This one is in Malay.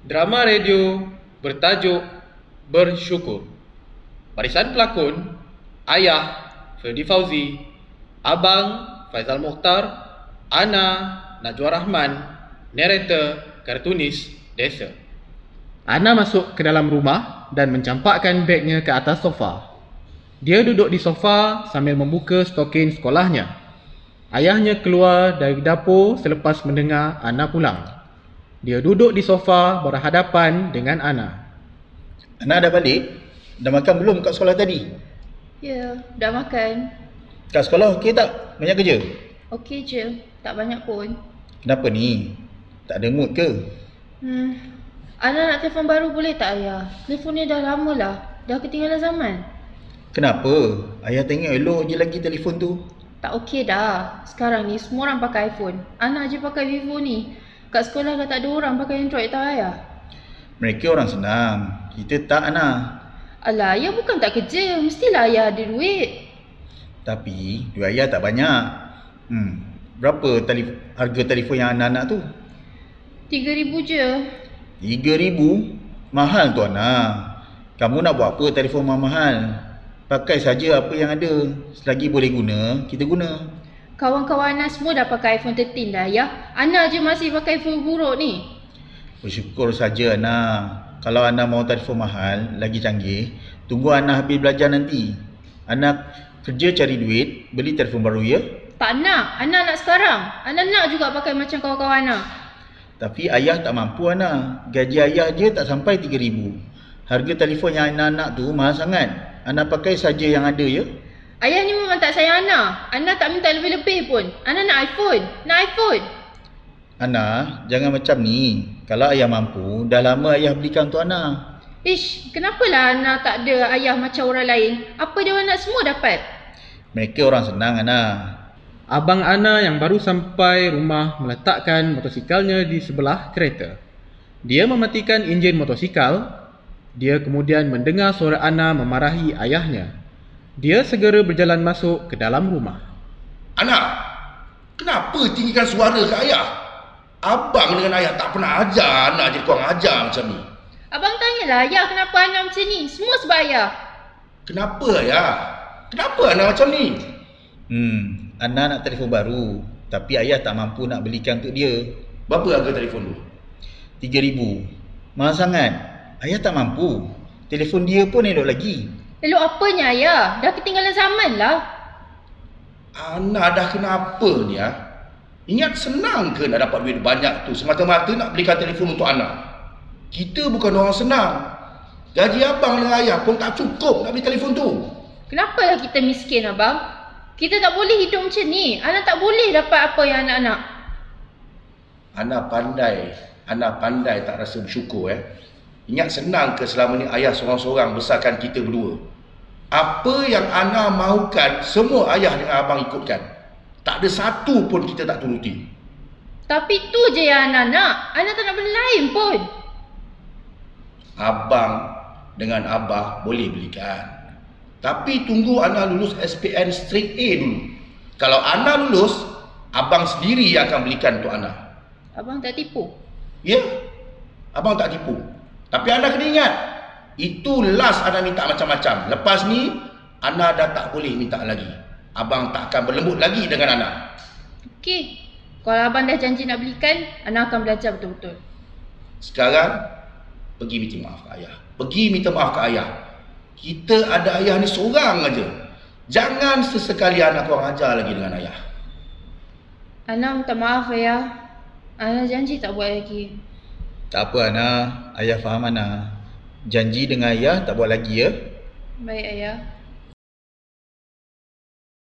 Drama radio bertajuk Bersyukur. Barisan pelakon Ayah Ferdi Fauzi, Abang Faizal Mukhtar, Ana Najwa Rahman, narrator kartunis Desa. Ana masuk ke dalam rumah dan mencampakkan bagnya ke atas sofa. Dia duduk di sofa sambil membuka stokin sekolahnya. Ayahnya keluar dari dapur selepas mendengar Ana pulang. Dia duduk di sofa berhadapan dengan Ana. Anak dah balik? Dah makan belum kat sekolah tadi? Ya, dah makan. Kat sekolah okey tak? Banyak kerja? Okey je, tak banyak pun. Kenapa ni? Tak ada mood ke? Hmm. Ana nak telefon baru boleh tak ayah? Telefon ni dah lama lah. Dah ketinggalan zaman. Kenapa? Ayah tengok elok je lagi telefon tu. Tak okey dah. Sekarang ni semua orang pakai iPhone. Ana je pakai Vivo ni. Kat sekolah dah tak ada orang pakai Android tau ayah. Mereka orang senang. Kita tak Ana. Alah, ayah bukan tak kerja. Mestilah ayah ada duit. Tapi duit ayah tak banyak. Hmm. Berapa telif- harga telefon yang Ana nak tu? RM3,000 je. RM3,000? Mahal tu Ana. Kamu nak buat apa telefon mahal-mahal? Pakai saja apa yang ada. Selagi boleh guna, kita guna. Kawan-kawan Ana semua dah pakai iPhone 13 dah ayah. Ana je masih pakai iPhone buruk ni. Bersyukur saja Ana. Kalau Ana mau telefon mahal, lagi canggih, tunggu Ana habis belajar nanti. Ana kerja cari duit, beli telefon baru ya. Tak nak. Ana nak sekarang. Ana nak juga pakai macam kawan-kawan Ana. Tapi ayah tak mampu Ana. Gaji ayah je tak sampai RM3,000. Harga telefon yang Ana nak tu mahal sangat. Ana pakai saja yang ada ya. Ayah ni memang tak sayang Ana. Ana tak minta lebih-lebih pun. Ana nak iPhone. Nak iPhone. Ana, jangan macam ni. Kalau ayah mampu, dah lama ayah belikan untuk Ana. Ish, kenapalah Ana tak ada ayah macam orang lain? Apa dia orang nak semua dapat? Mereka orang senang Ana. Abang Ana yang baru sampai rumah meletakkan motosikalnya di sebelah kereta. Dia mematikan enjin motosikal. Dia kemudian mendengar suara Ana memarahi ayahnya. Dia segera berjalan masuk ke dalam rumah. Anak, kenapa tinggikan suara ke ayah? Abang dengan ayah tak pernah ajar anak jadi kurang ajar macam ni. Abang tanyalah ayah kenapa Ana macam ni? Semua sebab ayah. Kenapa ayah? Kenapa anak macam ni? Hmm, Ana nak telefon baru. Tapi ayah tak mampu nak belikan untuk dia. Berapa harga telefon tu? RM3,000. Mahal sangat. Ayah tak mampu. Telefon dia pun elok lagi. Elok apanya ayah? Dah ketinggalan zaman lah. Anak dah kenapa ni ah? Ingat senang ke nak dapat duit banyak tu semata-mata nak belikan telefon untuk anak? Kita bukan orang senang. Gaji abang dengan ayah pun tak cukup nak beli telefon tu. Kenapalah kita miskin abang? Kita tak boleh hidup macam ni. Ana tak boleh dapat apa yang anak nak. Anak pandai, anak pandai tak rasa bersyukur eh. Ingat senang ke selama ni ayah seorang-seorang besarkan kita berdua? Apa yang Ana mahukan, semua ayah dengan abang ikutkan. Tak ada satu pun kita tak turuti. Tapi tu je yang Ana nak. Ana tak nak benda lain pun. Abang dengan abah boleh belikan. Tapi tunggu Ana lulus SPN straight A dulu. Kalau Ana lulus, abang sendiri yang akan belikan untuk Ana. Abang tak tipu. Ya? Abang tak tipu. Tapi anda kena ingat, itu last anda minta macam-macam. Lepas ni, anda dah tak boleh minta lagi. Abang tak akan berlembut lagi dengan anda. Okey. Kalau abang dah janji nak belikan, Ana akan belajar betul-betul. Sekarang, pergi minta maaf ke ayah. Pergi minta maaf ke ayah. Kita ada ayah ni seorang aja. Jangan sesekali anak kurang ajar lagi dengan ayah. Ana minta maaf ayah. Ana janji tak buat lagi. Tak apa Ana. Ayah faham Ana. Janji dengan ayah tak buat lagi ya. Baik ayah.